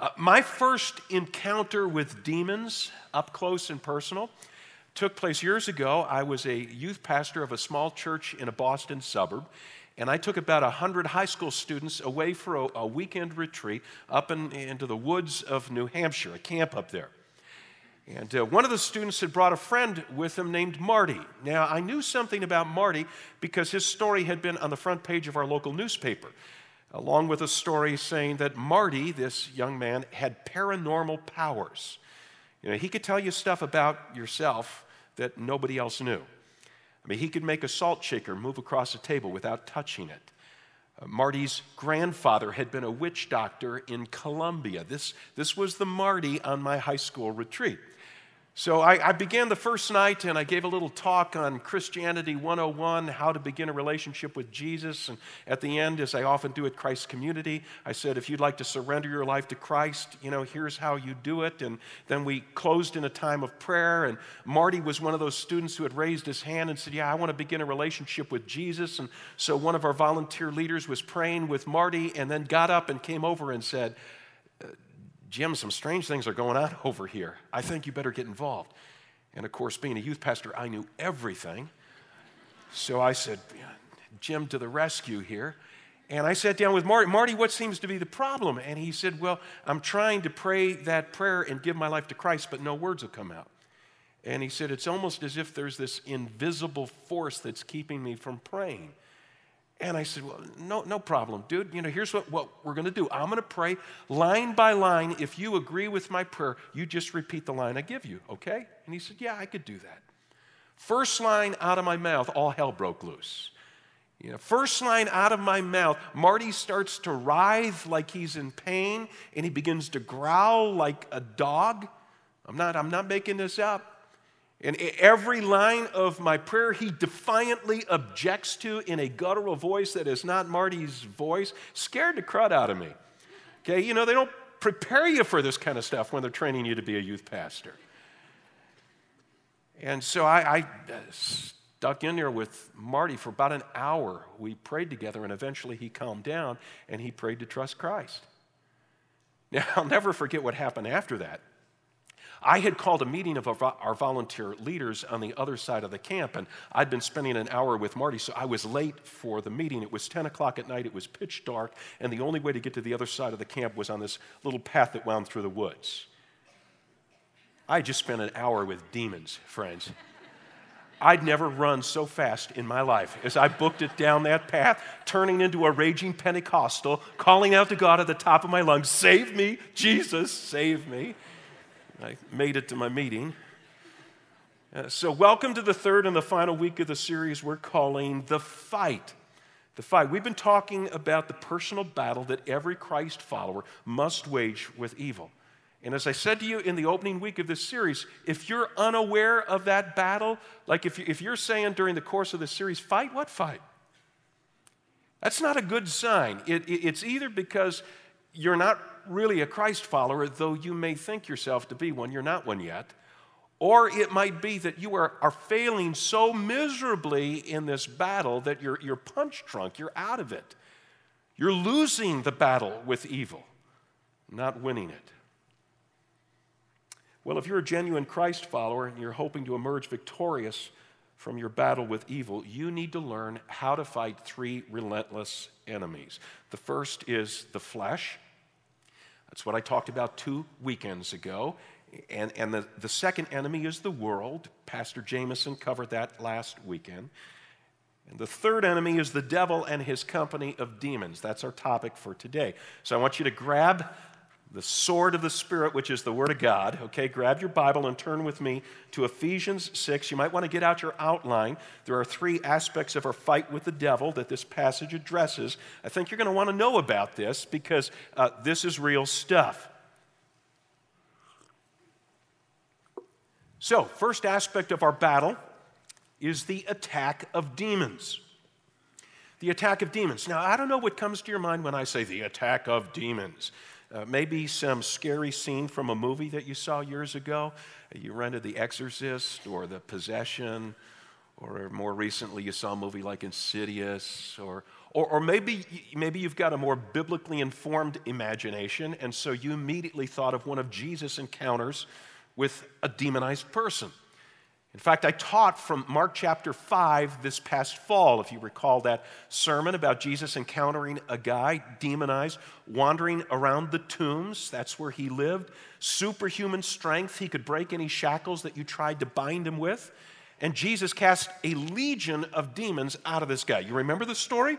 Uh, my first encounter with demons, up close and personal, took place years ago. I was a youth pastor of a small church in a Boston suburb, and I took about 100 high school students away for a, a weekend retreat up in, into the woods of New Hampshire, a camp up there. And uh, one of the students had brought a friend with him named Marty. Now, I knew something about Marty because his story had been on the front page of our local newspaper along with a story saying that Marty, this young man, had paranormal powers. You know, he could tell you stuff about yourself that nobody else knew. I mean, he could make a salt shaker move across a table without touching it. Uh, Marty's grandfather had been a witch doctor in Colombia. This, this was the Marty on my high school retreat. So I, I, began the first night and I gave a little talk on Christianity 101, how to begin a relationship with Jesus. And at the end, as I often do at Christ Community, I said, if you'd like to surrender your life to Christ, you know, here's how you do it. And then we closed in a time of prayer. And Marty was one of those students who had raised his hand and said, Yeah, I want to begin a relationship with Jesus. And so one of our volunteer leaders was praying with Marty and then got up and came over and said, Jim, some strange things are going on over here. I think you better get involved. And of course, being a youth pastor, I knew everything. So I said, Jim to the rescue here. And I sat down with Marty. Marty, what seems to be the problem? And he said, Well, I'm trying to pray that prayer and give my life to Christ, but no words will come out. And he said, It's almost as if there's this invisible force that's keeping me from praying. And I said, Well, no, no problem, dude. You know, here's what, what we're going to do I'm going to pray line by line. If you agree with my prayer, you just repeat the line I give you, okay? And he said, Yeah, I could do that. First line out of my mouth, all hell broke loose. You know, first line out of my mouth, Marty starts to writhe like he's in pain, and he begins to growl like a dog. I'm not, I'm not making this up. And every line of my prayer, he defiantly objects to in a guttural voice that is not Marty's voice, scared the crud out of me. Okay, you know, they don't prepare you for this kind of stuff when they're training you to be a youth pastor. And so I, I uh, stuck in there with Marty for about an hour. We prayed together, and eventually he calmed down and he prayed to trust Christ. Now, I'll never forget what happened after that. I had called a meeting of our volunteer leaders on the other side of the camp, and I'd been spending an hour with Marty, so I was late for the meeting. It was 10 o'clock at night, it was pitch dark, and the only way to get to the other side of the camp was on this little path that wound through the woods. I just spent an hour with demons, friends. I'd never run so fast in my life as I booked it down that path, turning into a raging Pentecostal, calling out to God at the top of my lungs, Save me, Jesus, save me. I made it to my meeting. Uh, so, welcome to the third and the final week of the series we're calling The Fight. The Fight. We've been talking about the personal battle that every Christ follower must wage with evil. And as I said to you in the opening week of this series, if you're unaware of that battle, like if, you, are saying during the course of the series, fight, what fight? That's not a good sign. It, it, it's either because you're not really a Christ follower, though you may think yourself to be one, you're not one yet. Or it might be that you are, are failing so miserably in this battle that you're, you're punch drunk, you're out of it. You're losing the battle with evil, not winning it. Well, if you're a genuine Christ follower and you're hoping to emerge victorious from your battle with evil, you need to learn how to fight three relentless enemies. The first is the flesh. That's what I talked about two weekends ago. And, and the, the second enemy is the world. Pastor Jameson covered that last weekend. And the third enemy is the devil and his company of demons. That's our topic for today. So I want you to grab the sword of the Spirit, which is the Word of God. Okay, grab your Bible and turn with me to Ephesians 6. You might want to get out your outline. There are three aspects of our fight with the devil that this passage addresses. I think you're going to want to know about this because uh, this is real stuff. So, first aspect of our battle is the attack of demons. The attack of demons. Now, I don't know what comes to your mind when I say the attack of demons. Uh, maybe some scary scene from a movie that you saw years ago. You rented The Exorcist or The Possession, or more recently, you saw a movie like Insidious, or, Or, or maybe, maybe you've got a more biblically informed imagination, and so you immediately thought of one of Jesus' encounters with a demonized person. In fact, I taught from Mark chapter 5 this past fall, if you recall that sermon about Jesus encountering a guy demonized, wandering around the tombs. That's where he lived. Superhuman strength. He could break any shackles that you tried to bind him with. And Jesus cast a legion of demons out of this guy. You remember the story?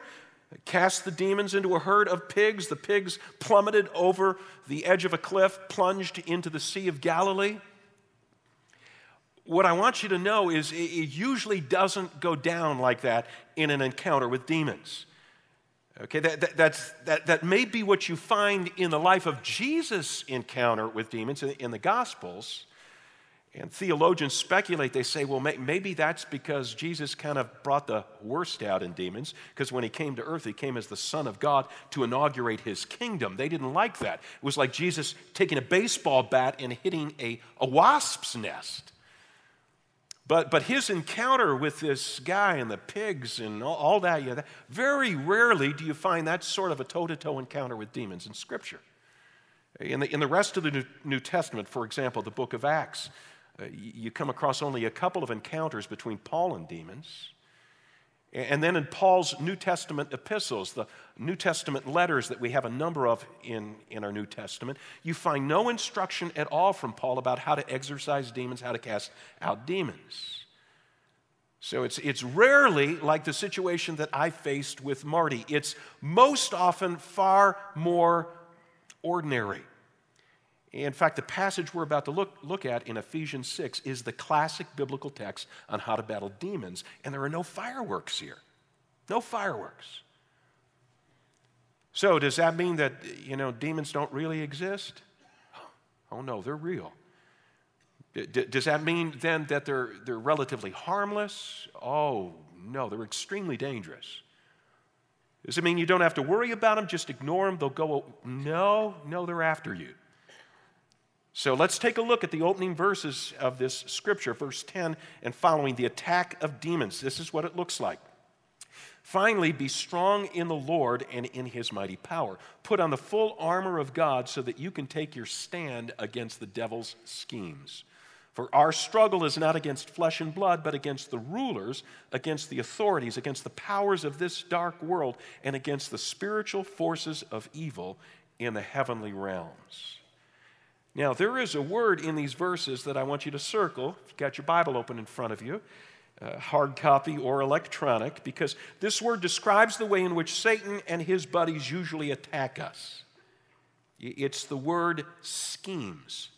Cast the demons into a herd of pigs. The pigs plummeted over the edge of a cliff, plunged into the Sea of Galilee what I want you to know is it usually doesn't go down like that in an encounter with demons. Okay, that, that, that's, that, that may be what you find in the life of Jesus' encounter with demons in, in the Gospels. And theologians speculate, they say, well, may, maybe that's because Jesus kind of brought the worst out in demons, because when he came to earth, he came as the Son of God to inaugurate his kingdom. They didn't like that. It was like Jesus taking a baseball bat and hitting a, a wasp's nest. But, but his encounter with this guy and the pigs and all, all that, yeah, that, very rarely do you find that sort of a toe to toe encounter with demons in Scripture. In the, in the rest of the New, New Testament, for example, the book of Acts, uh, you come across only a couple of encounters between Paul and demons. And then in Paul's New Testament epistles, the New Testament letters that we have a number of in, in our New Testament, you find no instruction at all from Paul about how to exorcise demons, how to cast out demons. So it's, it's rarely like the situation that I faced with Marty. It's most often far more ordinary. In fact, the passage we're about to look, look at in Ephesians 6 is the classic biblical text on how to battle demons, and there are no fireworks here. No fireworks. So, does that mean that, you know, demons don't really exist? Oh, no, they're real. D- does that mean then that they're, they're relatively harmless? Oh, no, they're extremely dangerous. Does it mean you don't have to worry about them? Just ignore them, they'll go. No, no, they're after you. So let's take a look at the opening verses of this scripture, verse 10 and following the attack of demons. This is what it looks like. Finally, be strong in the Lord and in his mighty power. Put on the full armor of God so that you can take your stand against the devil's schemes. For our struggle is not against flesh and blood, but against the rulers, against the authorities, against the powers of this dark world, and against the spiritual forces of evil in the heavenly realms. Now, there is a word in these verses that I want you to circle. If you've got your Bible open in front of you, uh, hard copy or electronic, because this word describes the way in which Satan and his buddies usually attack us. It's the word schemes.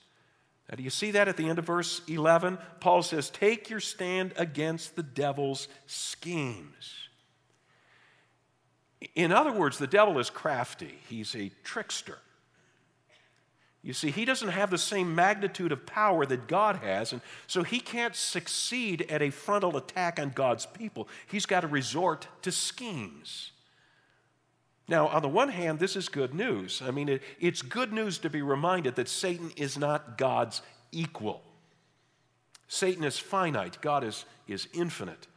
Now, do you see that at the end of verse 11? Paul says, Take your stand against the devil's schemes. In other words, the devil is crafty, he's a trickster. You see, he doesn't have the same magnitude of power that God has, and so he can't succeed at a frontal attack on God's people. He's got to resort to schemes. Now, on the one hand, this is good news. I mean, it, it's good news to be reminded that Satan is not God's equal. Satan is finite, God is, is infinite.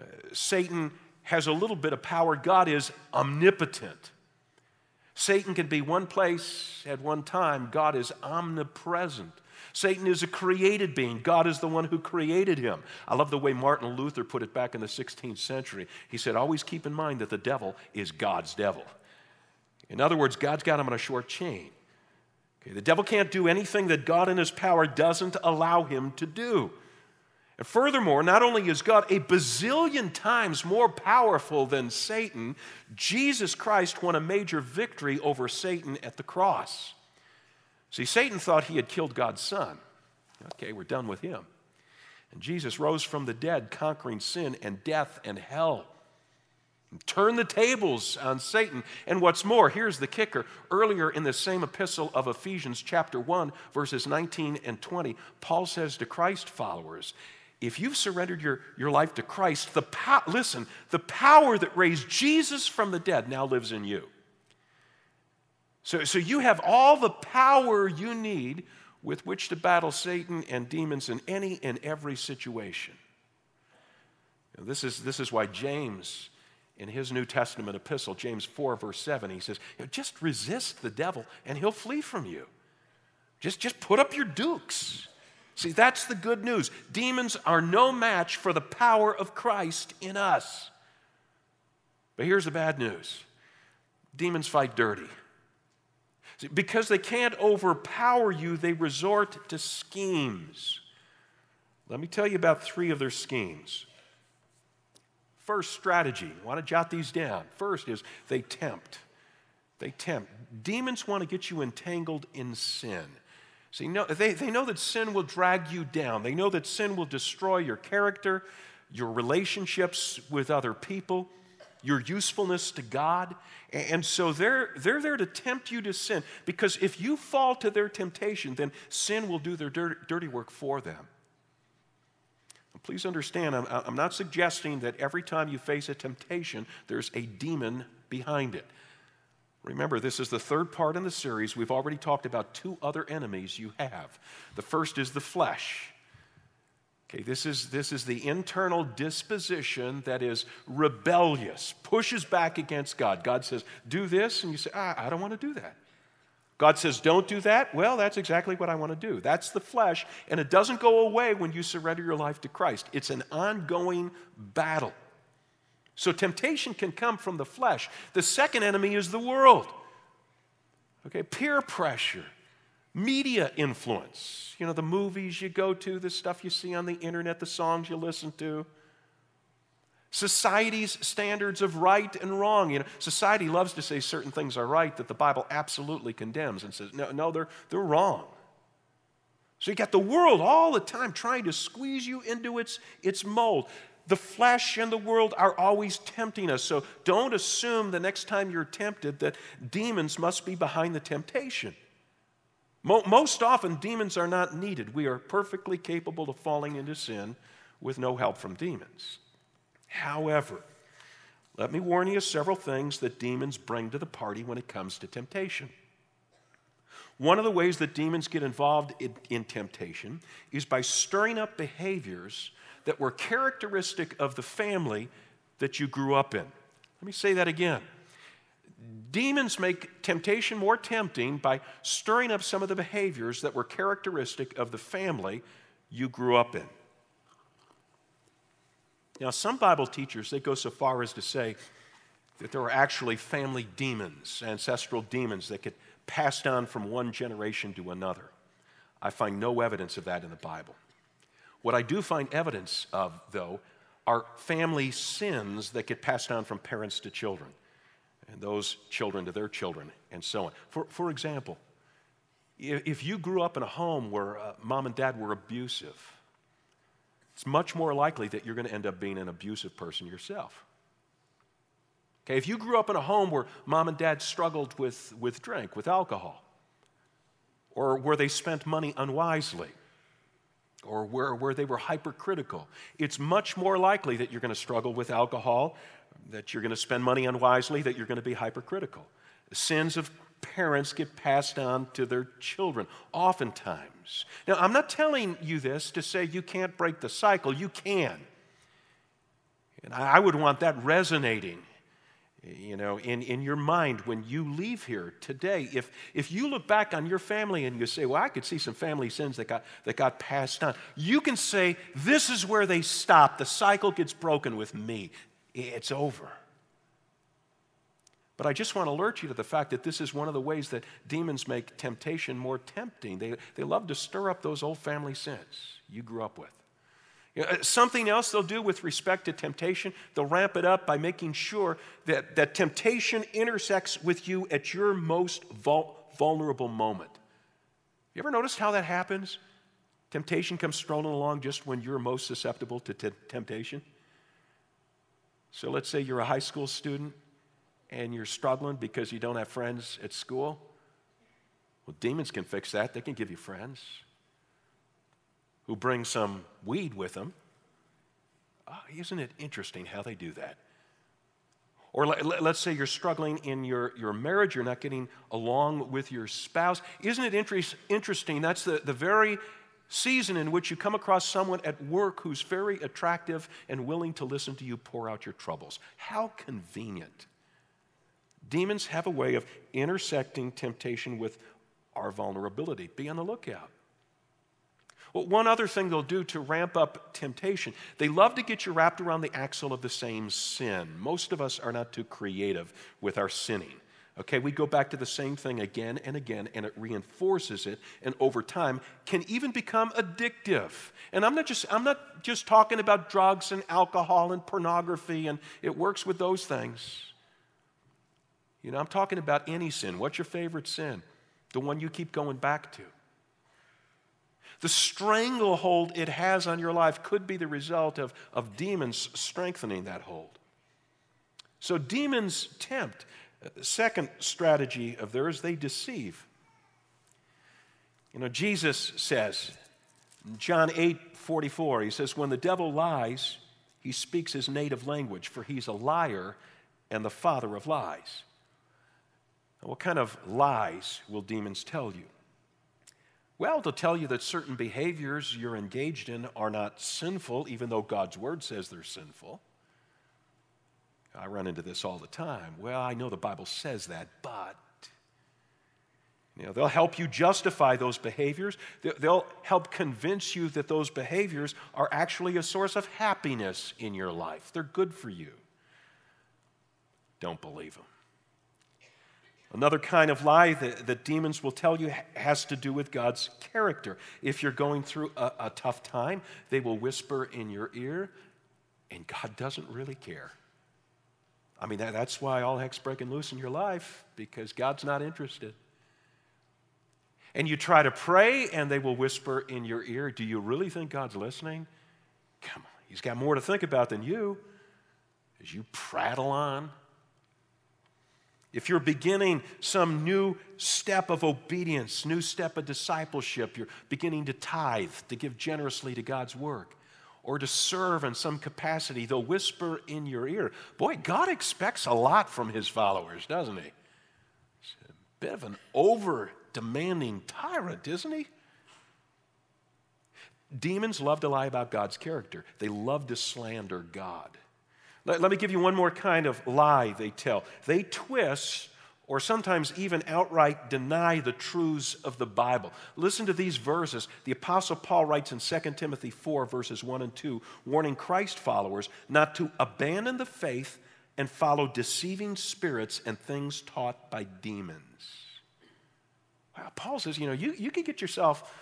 Uh, Satan has a little bit of power, God is omnipotent. Satan can be one place at one time. God is omnipresent. Satan is a created being. God is the one who created him. I love the way Martin Luther put it back in the 16th century. He said, Always keep in mind that the devil is God's devil. In other words, God's got him on a short chain. Okay, the devil can't do anything that God in his power doesn't allow him to do. And furthermore, not only is God a bazillion times more powerful than Satan, Jesus Christ won a major victory over Satan at the cross. See, Satan thought he had killed God's son. Okay, we're done with him. And Jesus rose from the dead, conquering sin and death and hell. Turn the tables on Satan. And what's more, here's the kicker. Earlier in the same epistle of Ephesians, chapter 1, verses 19 and 20, Paul says to Christ followers, if you've surrendered your, your life to Christ, the po- listen, the power that raised Jesus from the dead now lives in you. So, so you have all the power you need with which to battle Satan and demons in any and every situation. This is, this is why James in his New Testament epistle, James 4, verse 7, he says, just resist the devil and he'll flee from you. Just, just put up your dukes. See, that's the good news. Demons are no match for the power of Christ in us. But here's the bad news demons fight dirty. See, because they can't overpower you, they resort to schemes. Let me tell you about three of their schemes. First strategy, I want to jot these down. First is they tempt. They tempt. Demons want to get you entangled in sin. See, no, they, they know that sin will drag you down. They know that sin will destroy your character, your relationships with other people, your usefulness to God. And so they're, they're there to tempt you to sin because if you fall to their temptation, then sin will do their dirty work for them. Please understand, I'm, I'm not suggesting that every time you face a temptation, there's a demon behind it. Remember, this is the third part in the series. We've already talked about two other enemies you have. The first is the flesh. Okay, this is, this is the internal disposition that is rebellious, pushes back against God. God says, Do this, and you say, ah, I don't want to do that. God says, Don't do that. Well, that's exactly what I want to do. That's the flesh, and it doesn't go away when you surrender your life to Christ. It's an ongoing battle. So temptation can come from the flesh. The second enemy is the world. Okay, peer pressure, media influence. You know, the movies you go to, the stuff you see on the internet, the songs you listen to. Society's standards of right and wrong. You know, society loves to say certain things are right that the Bible absolutely condemns and says, no, no, they're, they're wrong. So you got the world all the time trying to squeeze you into its, its mold. The flesh and the world are always tempting us. So don't assume the next time you're tempted that demons must be behind the temptation. Most often, demons are not needed. We are perfectly capable of falling into sin with no help from demons. However, let me warn you several things that demons bring to the party when it comes to temptation. One of the ways that demons get involved in, in temptation is by stirring up behaviors that were characteristic of the family that you grew up in. Let me say that again. Demons make temptation more tempting by stirring up some of the behaviors that were characteristic of the family you grew up in. Now, some Bible teachers, they go so far as to say that there are actually family demons, ancestral demons that get passed on from one generation to another. I find no evidence of that in the Bible. What I do find evidence of, though, are family sins that get passed on from parents to children, and those children to their children, and so on. For, for example, if you grew up in a home where uh, mom and dad were abusive, it's much more likely that you're going to end up being an abusive person yourself. Okay, if you grew up in a home where mom and dad struggled with, with drink, with alcohol, or where they spent money unwisely, or where, where they were hypercritical, it's much more likely that you're going to struggle with alcohol, that you're going to spend money unwisely, that you're going to be hypercritical. The sins of parents get passed on to their children, oftentimes. Now, I'm not telling you this to say you can't break the cycle, you can. And I would want that resonating you know, in, in your mind when you leave here today. If, if you look back on your family and you say, well, I could see some family sins that got, that got passed on, you can say, this is where they stop. The cycle gets broken with me. It's over. But I just want to alert you to the fact that this is one of the ways that demons make temptation more tempting. They, they love to stir up those old family sins you grew up with. You know, uh, something else they'll do with respect to temptation, they'll ramp it up by making sure that, that temptation intersects with you at your most vul- vulnerable moment. You ever noticed how that happens? Temptation comes strolling along just when you're most susceptible to t- temptation. So let's say you're a high school student and you're struggling because you don't have friends at school. Well, demons can fix that. They can give you friends who bring some weed with them. Oh, isn't it interesting how they do that? Or let, us say you're struggling in your, your marriage, you're not getting along with your spouse. Isn't it interest, interesting? That's the, the very season in which you come across someone at work who's very attractive and willing to listen to you pour out your troubles. How convenient. Demons have a way of intersecting temptation with our vulnerability. Be on the lookout. Well, one other thing they'll do to ramp up temptation, they love to get you wrapped around the axle of the same sin. Most of us are not too creative with our sinning. Okay, we go back to the same thing again and again, and it reinforces it, and over time can even become addictive. And I'm not just I'm not just talking about drugs and alcohol and pornography, and it works with those things. You know, I'm talking about any sin. What's your favorite sin? The one you keep going back to. The stranglehold it has on your life could be the result of, of demons strengthening that hold. So demons tempt. Second strategy of theirs, they deceive. You know, Jesus says, John 8 44, he says, When the devil lies, he speaks his native language, for he's a liar and the father of lies. Now, what kind of lies will demons tell you? Well, to tell you that certain behaviors you're engaged in are not sinful, even though God's word says they're sinful. I run into this all the time. Well, I know the Bible says that, but. You know, they'll help you justify those behaviors. They'll help convince you that those behaviors are actually a source of happiness in your life. They're good for you. Don't believe them. Another kind of lie that, that, demons will tell you has to do with God's character. If you're going through a, a tough time, they will whisper in your ear, and God doesn't really care. I mean, that, that's why all heck's breaking loose in your life, because God's not interested. And you try to pray, and they will whisper in your ear, Do you really think God's listening? Come on, He's got more to think about than you. As you prattle on, if you're beginning some new step of obedience, new step of discipleship, you're beginning to tithe, to give generously to God's work, or to serve in some capacity, they'll whisper in your ear. Boy, God expects a lot from his followers, doesn't he? He's a bit of an over demanding tyrant, isn't he? Demons love to lie about God's character, they love to slander God. Let, let me give you one more kind of lie they tell. They twist or sometimes even outright deny the truths of the Bible. Listen to these verses. The Apostle Paul writes in 2 Timothy 4, verses 1 and 2, warning Christ followers not to abandon the faith and follow deceiving spirits and things taught by demons. Wow, Paul says, you know, you, you can get yourself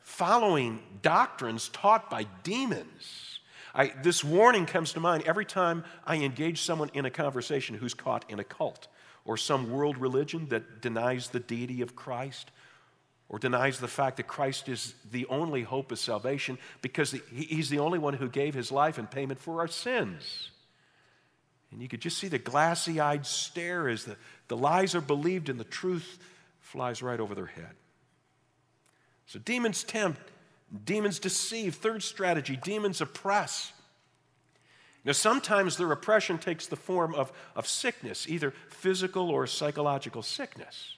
following doctrines taught by demons. I, this warning comes to mind every time I engage someone in a conversation who's caught in a cult or some world religion that denies the deity of Christ or denies the fact that Christ is the only hope of salvation because he's the only one who gave his life in payment for our sins. And you could just see the glassy eyed stare as the, the lies are believed and the truth flies right over their head. So demons tempt Demons deceive. Third strategy demons oppress. Now, sometimes their oppression takes the form of, of sickness, either physical or psychological sickness.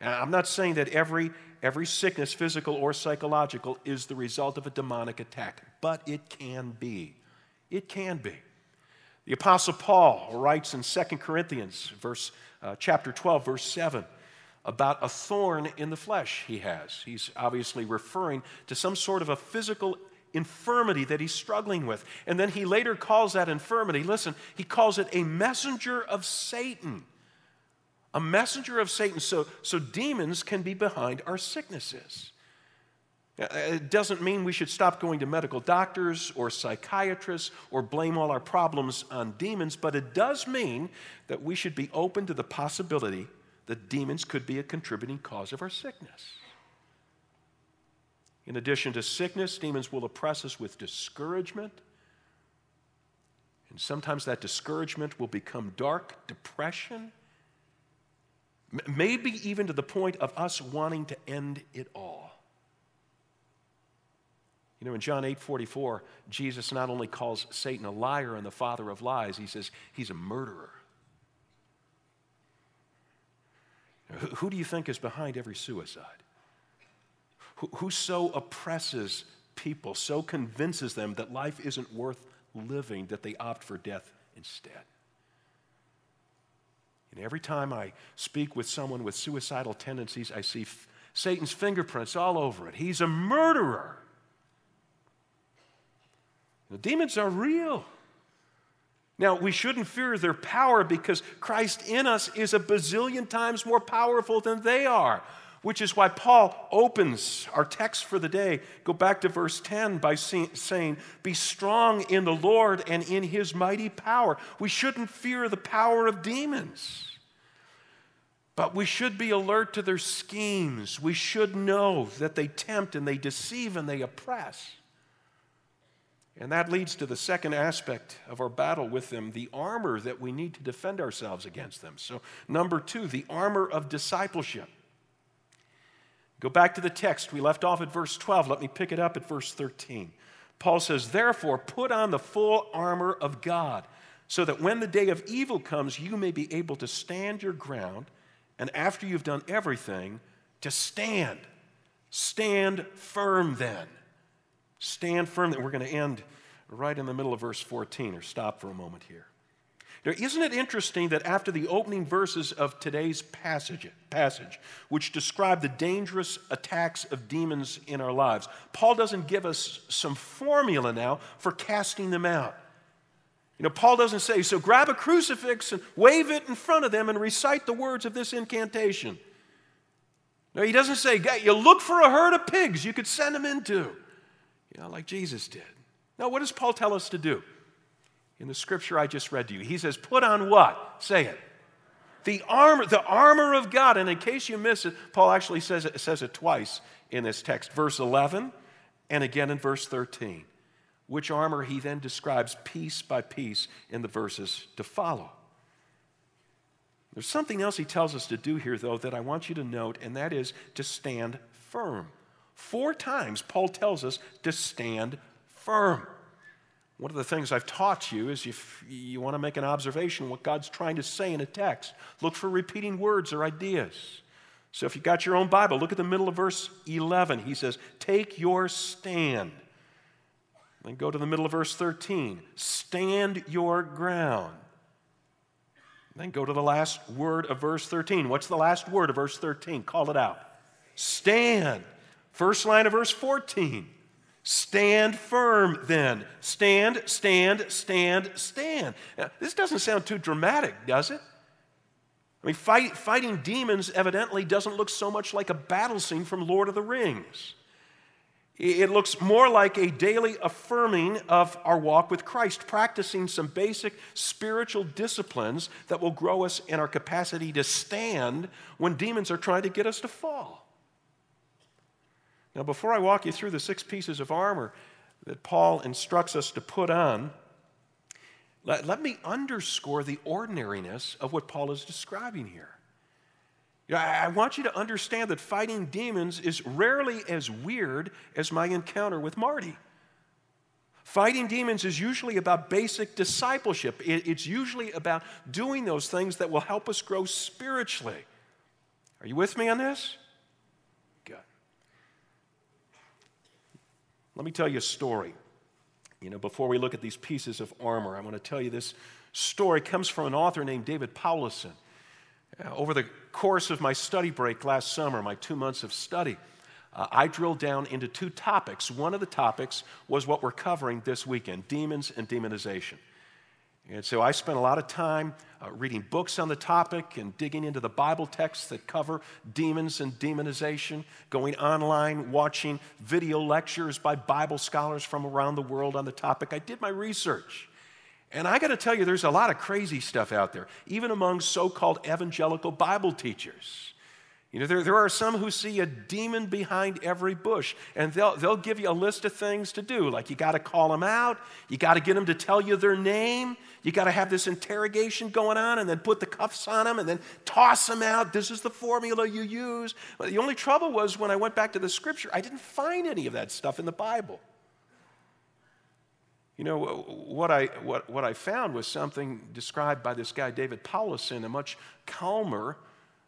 Now, I'm not saying that every, every sickness, physical or psychological, is the result of a demonic attack, but it can be. It can be. The Apostle Paul writes in 2 Corinthians, verse, uh, chapter 12, verse 7 about a thorn in the flesh he has. He's obviously referring to some sort of a physical infirmity that he's struggling with. And then he later calls that infirmity, listen, he calls it a messenger of Satan. A messenger of Satan. So, so demons can be behind our sicknesses. Uh, it doesn't mean we should stop going to medical doctors or psychiatrists or blame all our problems on demons, but it does mean that we should be open to the possibility that demons could be a contributing cause of our sickness. In addition to sickness, demons will oppress us with discouragement. And sometimes that discouragement will become dark depression, maybe even to the point of us wanting to end it all. You know, in John 8 44, Jesus not only calls Satan a liar and the father of lies, he says he's a murderer. Who do you think is behind every suicide? who, so oppresses people, so convinces them that life isn't worth living that they opt for death instead. And every time I speak with someone with suicidal tendencies, I see f- Satan's fingerprints all over it. He's a murderer. The demons are real. Now, we shouldn't fear their power because Christ in us is a bazillion times more powerful than they are, which is why Paul opens our text for the day. Go back to verse 10 by saying, Be strong in the Lord and in his mighty power. We shouldn't fear the power of demons. But we should be alert to their schemes. We should know that they tempt and they deceive and they oppress. And that leads to the second aspect of our battle with them the armor that we need to defend ourselves against them. So, number two, the armor of discipleship. Go back to the text. We left off at verse 12. Let me pick it up at verse 13. Paul says, Therefore, put on the full armor of God, so that when the day of evil comes, you may be able to stand your ground, and after you've done everything, to stand. Stand firm then. Stand firm. And we're going to end right in the middle of verse 14, or stop for a moment here. Now, isn't it interesting that after the opening verses of today's passage, passage, which describe the dangerous attacks of demons in our lives, Paul doesn't give us some formula now for casting them out. You know, Paul doesn't say, so grab a crucifix and wave it in front of them and recite the words of this incantation. No, he doesn't say, you look for a herd of pigs you could send them into you know, like Jesus did. Now, what does Paul tell us to do? In the scripture I just read to you, he says, Put on what? Say it. The armor, the armor of God. And in case you miss it, Paul actually says it, says it twice in this text, verse 11 and again in verse 13, which armor he then describes piece by piece in the verses to follow. There's something else he tells us to do here, though, that I want you to note, and that is to stand firm. Four times, Paul tells us to stand firm. One of the things I've taught you is if you want to make an observation what God's trying to say in a text, look for repeating words or ideas. So if you've got your own Bible, look at the middle of verse 11. He says, Take your stand. Then go to the middle of verse 13. Stand your ground. Then go to the last word of verse 13. What's the last word of verse 13? Call it out. Stand. First line of verse 14. Stand firm then. Stand, stand, stand, stand. Now, this doesn't sound too dramatic, does it? I mean, fight, fighting demons evidently doesn't look so much like a battle scene from Lord of the Rings. It looks more like a daily affirming of our walk with Christ, practicing some basic spiritual disciplines that will grow us in our capacity to stand when demons are trying to get us to fall. Now, before I walk you through the six pieces of armor that Paul instructs us to put on, let, let me underscore the ordinariness of what Paul is describing here. You know, I, I want you to understand that fighting demons is rarely as weird as my encounter with Marty. Fighting demons is usually about basic discipleship. It's usually about doing those things that will help us grow spiritually. Are you with me on this? Let me tell you a story. You know, before we look at these pieces of armor, I want to tell you this story comes from an author named David Powlison. Uh, over the course of my study break last summer, my two months of study, uh, I drilled down into two topics. One of the topics was what we're covering this weekend demons and demonization. And so I spent a lot of time uh, reading books on the topic and digging into the Bible texts that cover demons and demonization, going online, watching video lectures by Bible scholars from around the world on the topic. I did my research. And I got to tell you, there's a lot of crazy stuff out there, even among so called evangelical Bible teachers. You know, there, there are some who see a demon behind every bush, and they'll, they'll give you a list of things to do. Like you got to call them out, you got to get them to tell you their name, you got to have this interrogation going on, and then put the cuffs on them, and then toss them out. This is the formula you use. But the only trouble was when I went back to the scripture, I didn't find any of that stuff in the Bible. You know, what I, what, what I found was something described by this guy, David Powlison, a much calmer,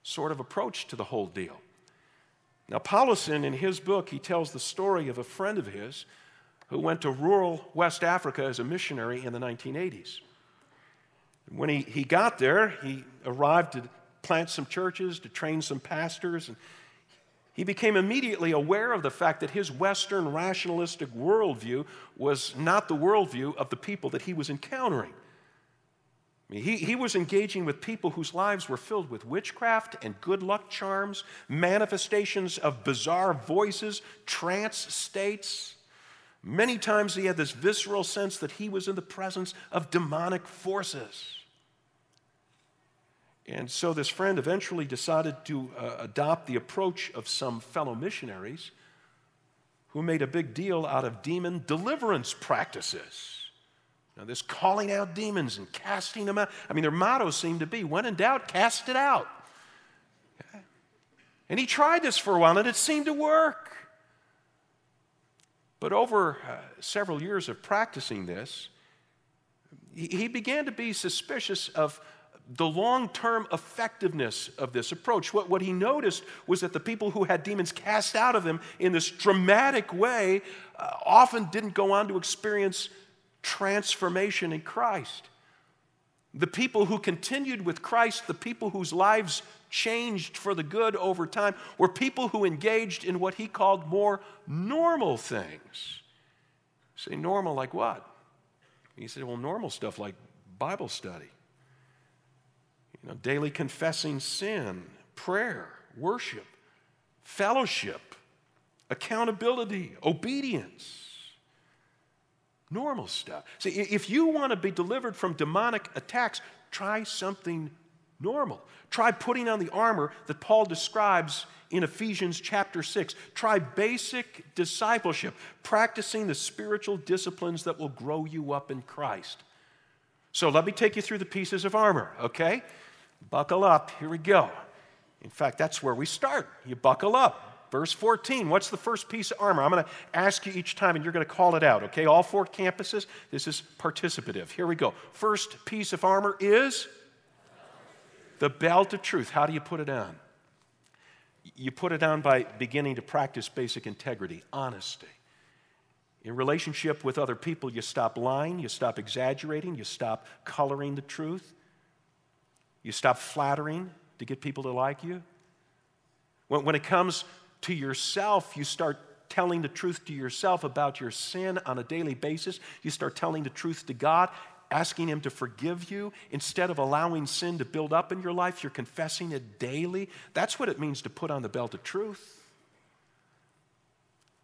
sort of approach to the whole deal. Now, Powlison, in his book, he tells the story of a friend of his who went to rural West Africa as a missionary in the 1980s. When he, he got there, he arrived to plant some churches, to train some pastors, and he became immediately aware of the fact that his Western rationalistic worldview was not the worldview of the people that he was encountering. Mean, he, he was engaging with people whose lives were filled with witchcraft and good luck charms, manifestations of bizarre voices, trance states. Many times he had this visceral sense that he was in the presence of demonic forces. And so this friend eventually decided to uh, adopt the approach of some fellow missionaries who made a big deal out of demon deliverance practices. Now, this calling out demons and casting them out. I mean, their motto seemed to be when in doubt, cast it out. Okay? And he tried this for a while and it seemed to work. But over uh, several years of practicing this, he, he began to be suspicious of the long term effectiveness of this approach. What, what he noticed was that the people who had demons cast out of them in this dramatic way uh, often didn't go on to experience transformation in Christ. The people who continued with Christ, the people whose lives changed for the good over time, were people who engaged in what he called more normal things. Say, normal like what? He said, well, normal stuff like Bible study you know, daily confessing sin, prayer, worship, fellowship, accountability, obedience. Normal stuff. See, if you want to be delivered from demonic attacks, try something normal. Try putting on the armor that Paul describes in Ephesians chapter 6. Try basic discipleship, practicing the spiritual disciplines that will grow you up in Christ. So let me take you through the pieces of armor, okay? Buckle up. Here we go. In fact, that's where we start. You buckle up. Verse 14, what's the first piece of armor? I'm going to ask you each time and you're going to call it out, okay? All four campuses, this is participative. Here we go. First piece of armor is the belt of truth. How do you put it on? You put it on by beginning to practice basic integrity, honesty. In relationship with other people, you stop lying, you stop exaggerating, you stop coloring the truth. You stop flattering to get people to like you. When, it comes to yourself, you start telling the truth to yourself about your sin on a daily basis. You start telling the truth to God, asking Him to forgive you. Instead of allowing sin to build up in your life, you're confessing it daily. That's what it means to put on the belt of truth.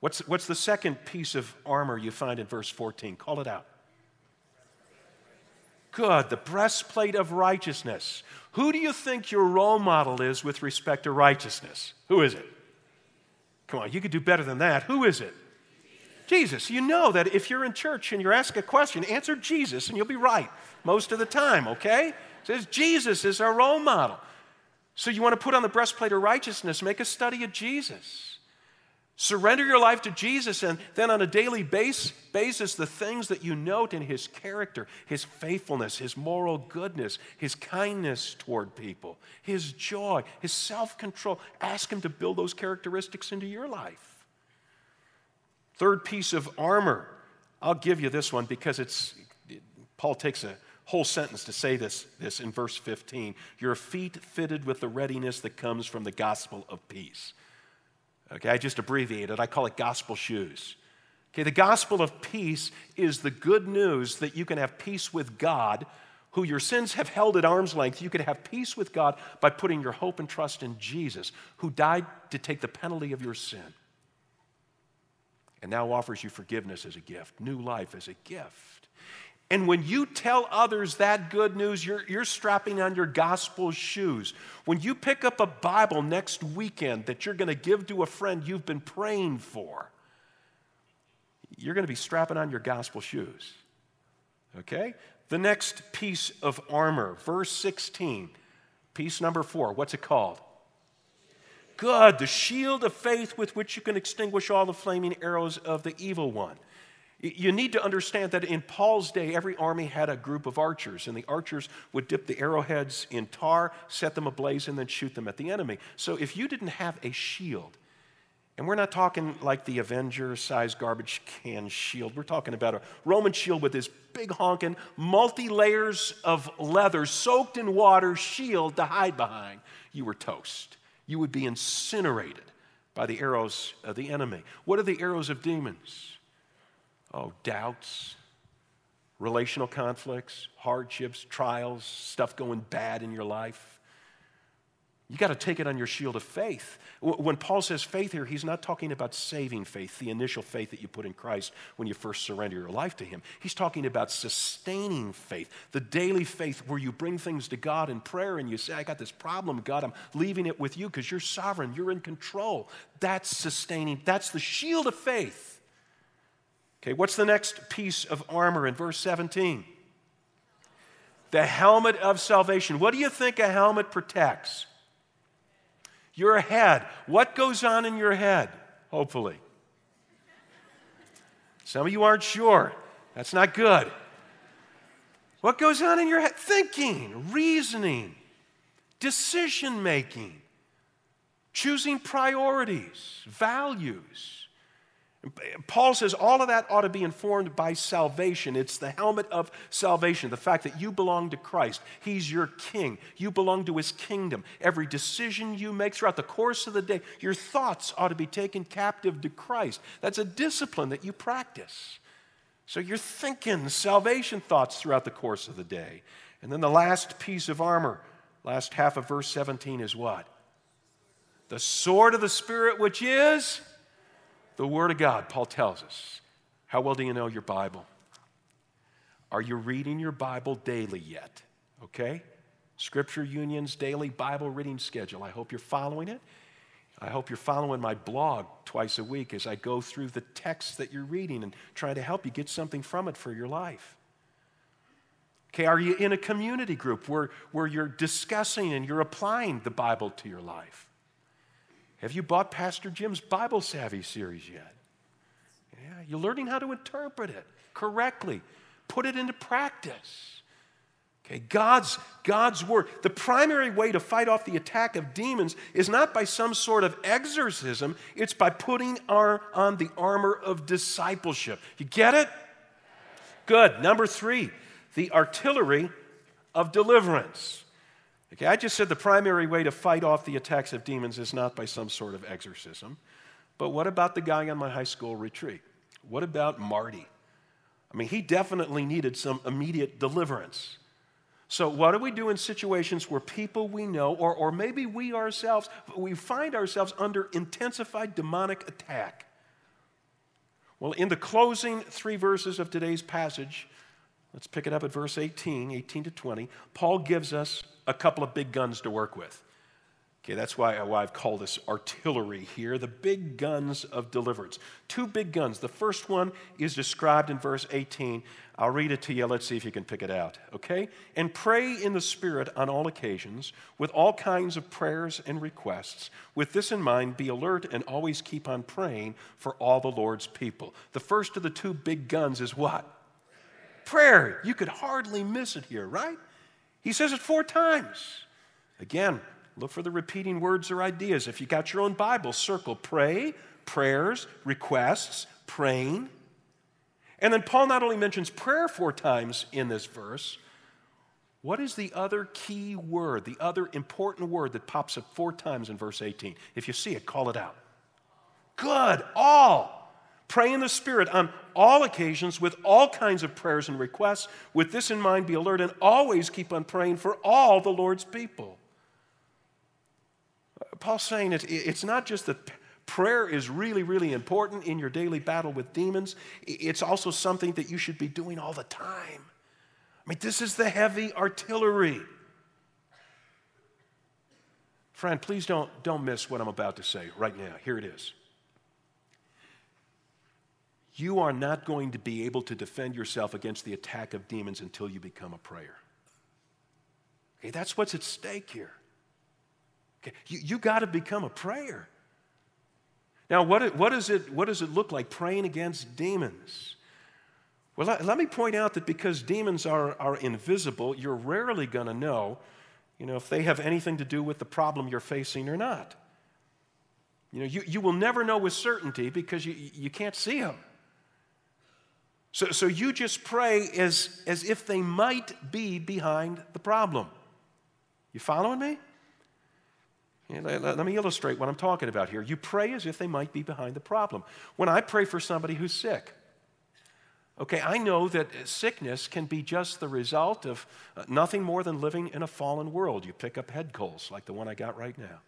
What's, what's the second piece of armor you find in verse 14? Call it out. Good, the breastplate of righteousness. Who do you think your role model is with respect to righteousness? Who is it? Come on, you could do better than that. Who is it? Jesus. You know that if you're in church and you're asked a question, answer Jesus and you'll be right most of the time, okay? It says Jesus is our role model. So you want to put on the breastplate of righteousness, make a study of Jesus. Surrender your life to Jesus, and then on a daily base, basis, the things that you note in his character, his faithfulness, his moral goodness, his kindness toward people, his joy, his self control, ask him to build those characteristics into your life. Third piece of armor, I'll give you this one because it's, Paul takes a whole sentence to say this, this in verse 15. Your feet fitted with the readiness that comes from the gospel of peace. Okay, I just abbreviate it. I call it gospel shoes. Okay, the gospel of peace is the good news that you can have peace with God, who your sins have held at arm's length. You can have peace with God by putting your hope and trust in Jesus, who died to take the penalty of your sin and now offers you forgiveness as a gift, new life as a gift. And when you tell others that good news, you're, you're strapping on your gospel shoes. When you pick up a Bible next weekend that you're going to give to a friend you've been praying for, you're going to be strapping on your gospel shoes. Okay? The next piece of armor, verse 16, piece number four, what's it called? Good, the shield of faith with which you can extinguish all the flaming arrows of the evil one. You need to understand that in Paul's day, every army had a group of archers, and the archers would dip the arrowheads in tar, set them ablaze, and then shoot them at the enemy. So if you didn't have a shield, And we're not talking like the Avenger size garbage can shield. We're talking about a Roman shield with this big honking, multi layers of leather soaked in water shield to hide behind. You were toast. You would be incinerated by the arrows of the enemy. What are the arrows of demons? Oh, doubts, relational conflicts, hardships, trials, stuff going bad in your life. You got to take it on your shield of faith. When Paul says faith here, he's not talking about saving faith, the initial faith that you put in Christ when you first surrender your life to him. He's talking about sustaining faith, the daily faith where you bring things to God in prayer and you say, I got this problem, God, I'm leaving it with you because you're sovereign, you're in control. That's sustaining, that's the shield of faith. Okay, what's the next piece of armor in verse 17? The helmet of salvation. What do you think a helmet protects? Your head. What goes on in your head? Hopefully. Some of you aren't sure. That's not good. What goes on in your head? Thinking, reasoning, decision making, choosing priorities, values. Paul says all of that ought to be informed by salvation. It's the helmet of salvation, the fact that you belong to Christ. He's your king. You belong to his kingdom. Every decision you make throughout the course of the day, your thoughts ought to be taken captive to Christ. That's a discipline that you practice. So you're thinking salvation thoughts throughout the course of the day. And then the last piece of armor, last half of verse 17 is what? The sword of the Spirit, which is the Word of God, Paul tells us. How well do you know your Bible? Are you reading your Bible daily yet? Okay? Scripture Union's daily Bible reading schedule. I hope you're following it. I hope you're following my blog twice a week as I go through the texts that you're reading and trying to help you get something from it for your life. Okay, are you in a community group where, where you're discussing and you're applying the Bible to your life? Have you bought Pastor Jim's Bible Savvy series yet? Yeah, you're learning how to interpret it correctly, put it into practice. Okay, God's, God's word. The primary way to fight off the attack of demons is not by some sort of exorcism, it's by putting our, on the armor of discipleship. You get it? Good. Number three, the artillery of deliverance. Okay, I just said the primary way to fight off the attacks of demons is not by some sort of exorcism. But what about the guy on my high school retreat? What about Marty? I mean, he definitely needed some immediate deliverance. So, what do we do in situations where people we know, or, or maybe we ourselves, we find ourselves under intensified demonic attack? Well, in the closing three verses of today's passage, let's pick it up at verse 18, 18 to 20. Paul gives us a couple of big guns to work with. Okay, that's why, why I've called this artillery here, the big guns of deliverance. Two big guns. The first one is described in verse 18. I'll read it to you. Let's see if you can pick it out. Okay? And pray in the Spirit on all occasions, with all kinds of prayers and requests. With this in mind, be alert and always keep on praying for all the Lord's people. The first of the two big guns is what? Prayer. You could hardly miss it here, right? He says it four times. Again, look for the repeating words or ideas. If you got your own Bible, circle pray, prayers, requests, praying. And then Paul not only mentions prayer four times in this verse, what is the other key word, the other important word that pops up four times in verse 18? If you see it, call it out. Good, all. Pray in the Spirit on all occasions with all kinds of prayers and requests. With this in mind, be alert and always keep on praying for all the Lord's people. Paul's saying it, it's not just that prayer is really, really important in your daily battle with demons, it's also something that you should be doing all the time. I mean, this is the heavy artillery. Friend, please don't, don't miss what I'm about to say right now. Here it is you are not going to be able to defend yourself against the attack of demons until you become a prayer. Okay, that's what's at stake here. Okay, you, you got to become a prayer. Now, what, what, is it, what does it look like praying against demons? Well, let, let me point out that because demons are, are invisible, you're rarely going to know, you know if they have anything to do with the problem you're facing or not. You know, you, you will never know with certainty because you, you can't see them. So, so you just pray as, as if they might be behind the problem. You following me? let, let me illustrate what I'm talking about here. You pray as if they might be behind the problem. When I pray for somebody who's sick, okay, I know that sickness can be just the result of uh, nothing more than living in a fallen world. You pick up head colds like the one I got right now.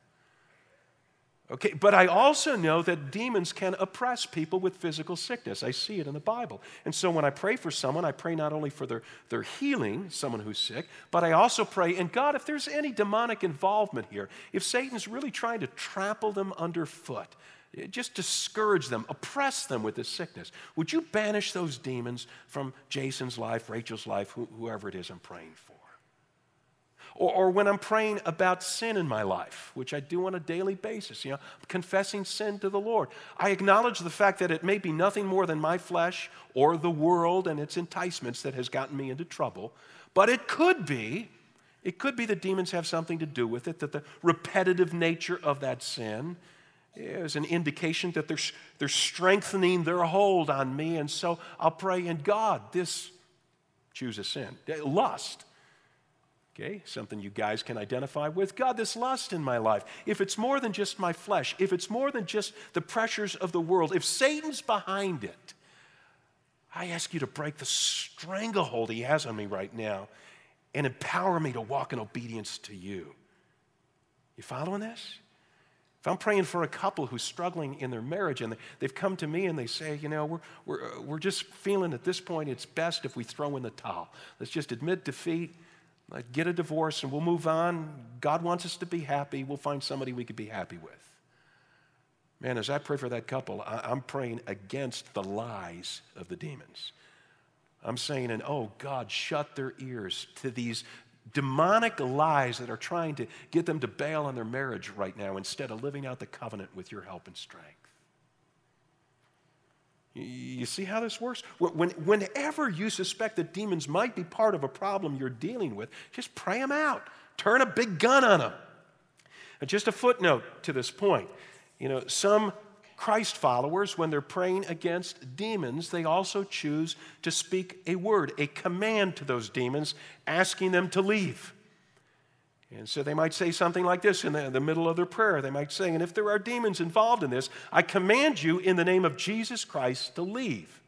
Okay, but I also know that demons can oppress people with physical sickness. I see it in the Bible. And so when I pray for someone, I pray not only for their, their healing, someone who's sick, but I also pray, and God, if there's any demonic involvement here, if Satan's really trying to trample them underfoot, eh, just discourage them, oppress them with this sickness, would you banish those demons from Jason's life, Rachel's life, whoever it is I'm praying for? Or, or when I'm praying about sin in my life, which I do on a daily basis, you know, confessing sin to the Lord. I acknowledge the fact that it may be nothing more than my flesh or the world and its enticements that has gotten me into trouble, but it could be it could be that demons have something to do with it, that the repetitive nature of that sin is an indication that they're, they're strengthening their hold on me. And so I'll pray, in God, this, choose a sin, lust. Okay, something you guys can identify with. God, this lust in my life, if it's more than just my flesh, if it's more than just the pressures of the world, if Satan's behind it, I ask you to break the stranglehold he has on me right now and empower me to walk in obedience to you. You following this? If I'm praying for a couple who's struggling in their marriage and they've come to me and they say, you know, we're, we're, uh, we're just feeling at this point it's best if we throw in the towel. Let's just admit defeat get a divorce and we'll move on. God wants us to be happy. We'll find somebody we could be happy with. Man, as I pray for that couple, I'm praying against the lies of the demons. I'm saying, and oh, God, shut their ears to these demonic lies that are trying to get them to bail on their marriage right now instead of living out the covenant with your help and strength. You see how this works? When, whenever you suspect that demons might be part of a problem you're dealing with, just pray them out. Turn a big gun on them. And just a footnote to this point. You know, some Christ followers, when they're praying against demons, they also choose to speak a word, a command to those demons, asking them to leave. And so they might say something like this in the, the, middle of their prayer. They might say, And if there are demons involved in this, I command you in the name of Jesus Christ to leave.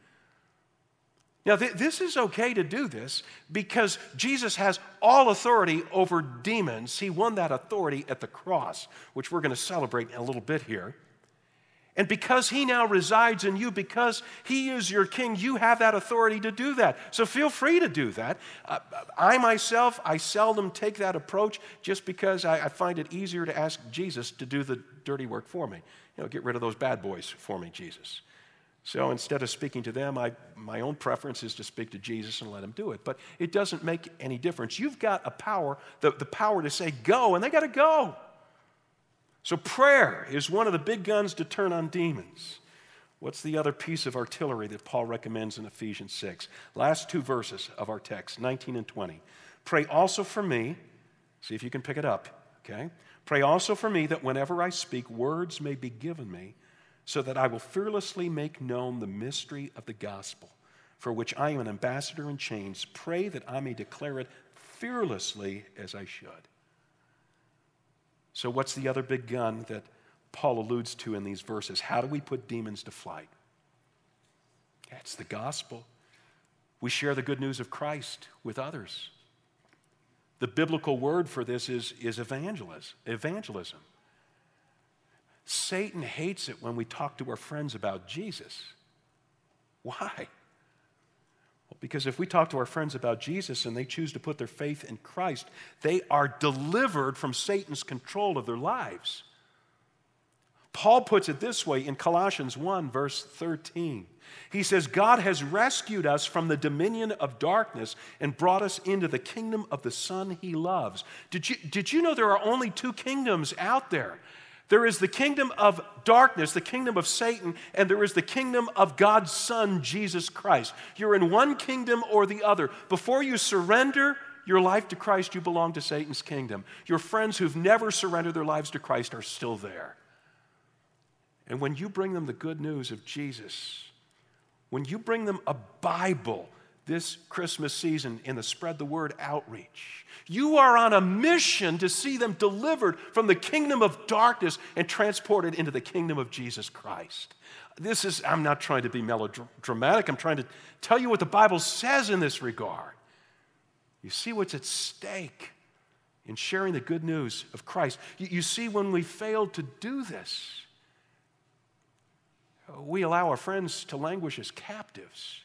Now, th- this is okay to do this because Jesus has all authority over demons. He won that authority at the cross, which we're going to celebrate in a little bit here. And because he now resides in you, because he is your king, you have that authority to do that. So feel free to do that. Uh, I myself, I seldom take that approach just because I, I, find it easier to ask Jesus to do the dirty work for me. You know, get rid of those bad boys for me, Jesus. So instead of speaking to them, I, my own preference is to speak to Jesus and let him do it. But it doesn't make any difference. You've got a power, the, the power to say go, and they got to go. So, prayer is one of the big guns to turn on demons. What's the other piece of artillery that Paul recommends in Ephesians 6? Last two verses of our text, 19 and 20. Pray also for me, see if you can pick it up, okay? Pray also for me that whenever I speak, words may be given me, so that I will fearlessly make known the mystery of the gospel, for which I am an ambassador in chains. Pray that I may declare it fearlessly as I should. So, what's the other big gun that Paul alludes to in these verses? How do we put demons to flight? It's the gospel. We share the good news of Christ with others. The biblical word for this is, is evangelism. evangelism. Satan hates it when we talk to our friends about Jesus. Why? Because if we talk to our friends about Jesus and they choose to put their faith in Christ, they are delivered from Satan's control of their lives. Paul puts it this way in Colossians 1, verse 13. He says, God has rescued us from the dominion of darkness and brought us into the kingdom of the Son he loves. Did you, did you know there are only two kingdoms out there? There is the kingdom of darkness, the kingdom of Satan, and there is the kingdom of God's Son, Jesus Christ. You're in one kingdom or the other. Before you surrender your life to Christ, you belong to Satan's kingdom. Your friends who've never surrendered their lives to Christ are still there. And when you bring them the good news of Jesus, when you bring them a Bible this Christmas season in the Spread the Word outreach, you are on a mission to see them delivered from the kingdom of darkness and transported into the kingdom of Jesus Christ. This is, I'm not trying to be melodramatic, I'm trying to tell you what the Bible says in this regard. You see what's at stake in sharing the good news of Christ. You, you see, when we fail to do this, we allow our friends to languish as captives.